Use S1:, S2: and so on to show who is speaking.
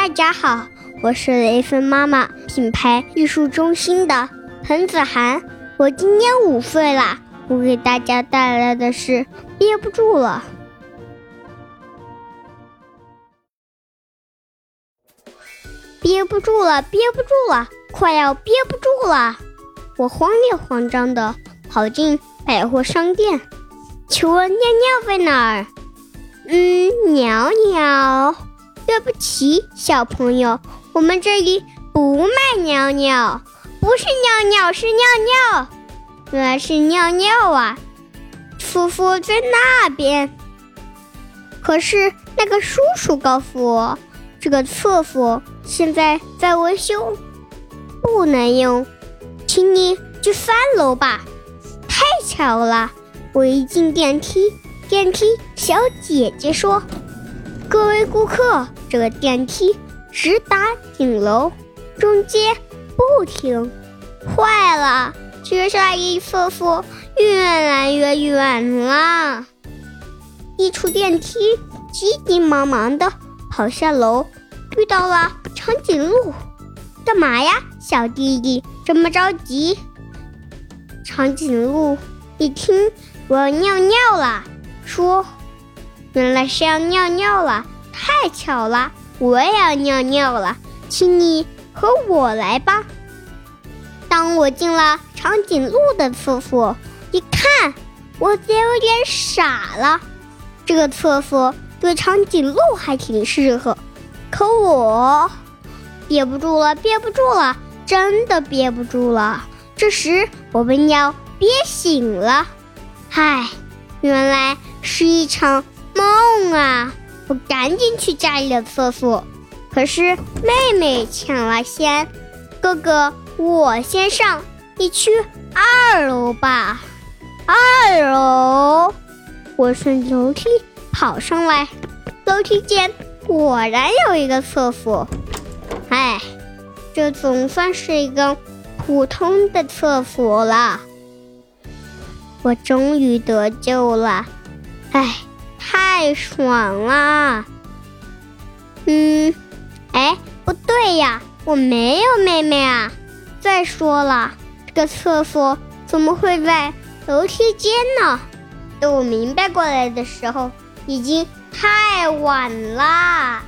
S1: 大家好，我是雷锋妈妈品牌艺术中心的彭子涵，我今年五岁啦。我给大家带来的是憋不住了，憋不住了，憋不住了，快要憋不住了！我慌里慌张的跑进百货商店，请问尿尿在哪儿？嗯，尿尿。对不起，小朋友，我们这里不卖尿尿，不是尿尿，是尿尿。原来是尿尿啊！夫妇在那边。可是那个叔叔告诉我，这个厕所现在在维修，不能用，请你去三楼吧。太巧了，我一进电梯，电梯小姐姐说：“各位顾客，这个电梯直达顶楼，中间不停。”坏了。接下一厕所越来越远了，一出电梯，急急忙忙的跑下楼，遇到了长颈鹿。干嘛呀，小弟弟这么着急？长颈鹿一听我要尿尿了，说：“原来是要尿尿了，太巧了，我也要尿尿了，请你和我来吧。”当我进了长颈鹿的厕所，一看，我就有点傻了。这个厕所对长颈鹿还挺适合，可我憋不住了，憋不住了，真的憋不住了。这时我被尿憋醒了，唉，原来是一场梦啊！我赶紧去家里的厕所，可是妹妹抢了先，哥哥。我先上，你去二楼吧。二楼，我顺楼梯跑上来，楼梯间果然有一个厕所。哎，这总算是一个普通的厕所了。我终于得救了，哎，太爽啦！嗯，哎，不对呀，我没有妹妹啊。再说了，这个厕所怎么会在楼梯间呢？等我明白过来的时候，已经太晚啦。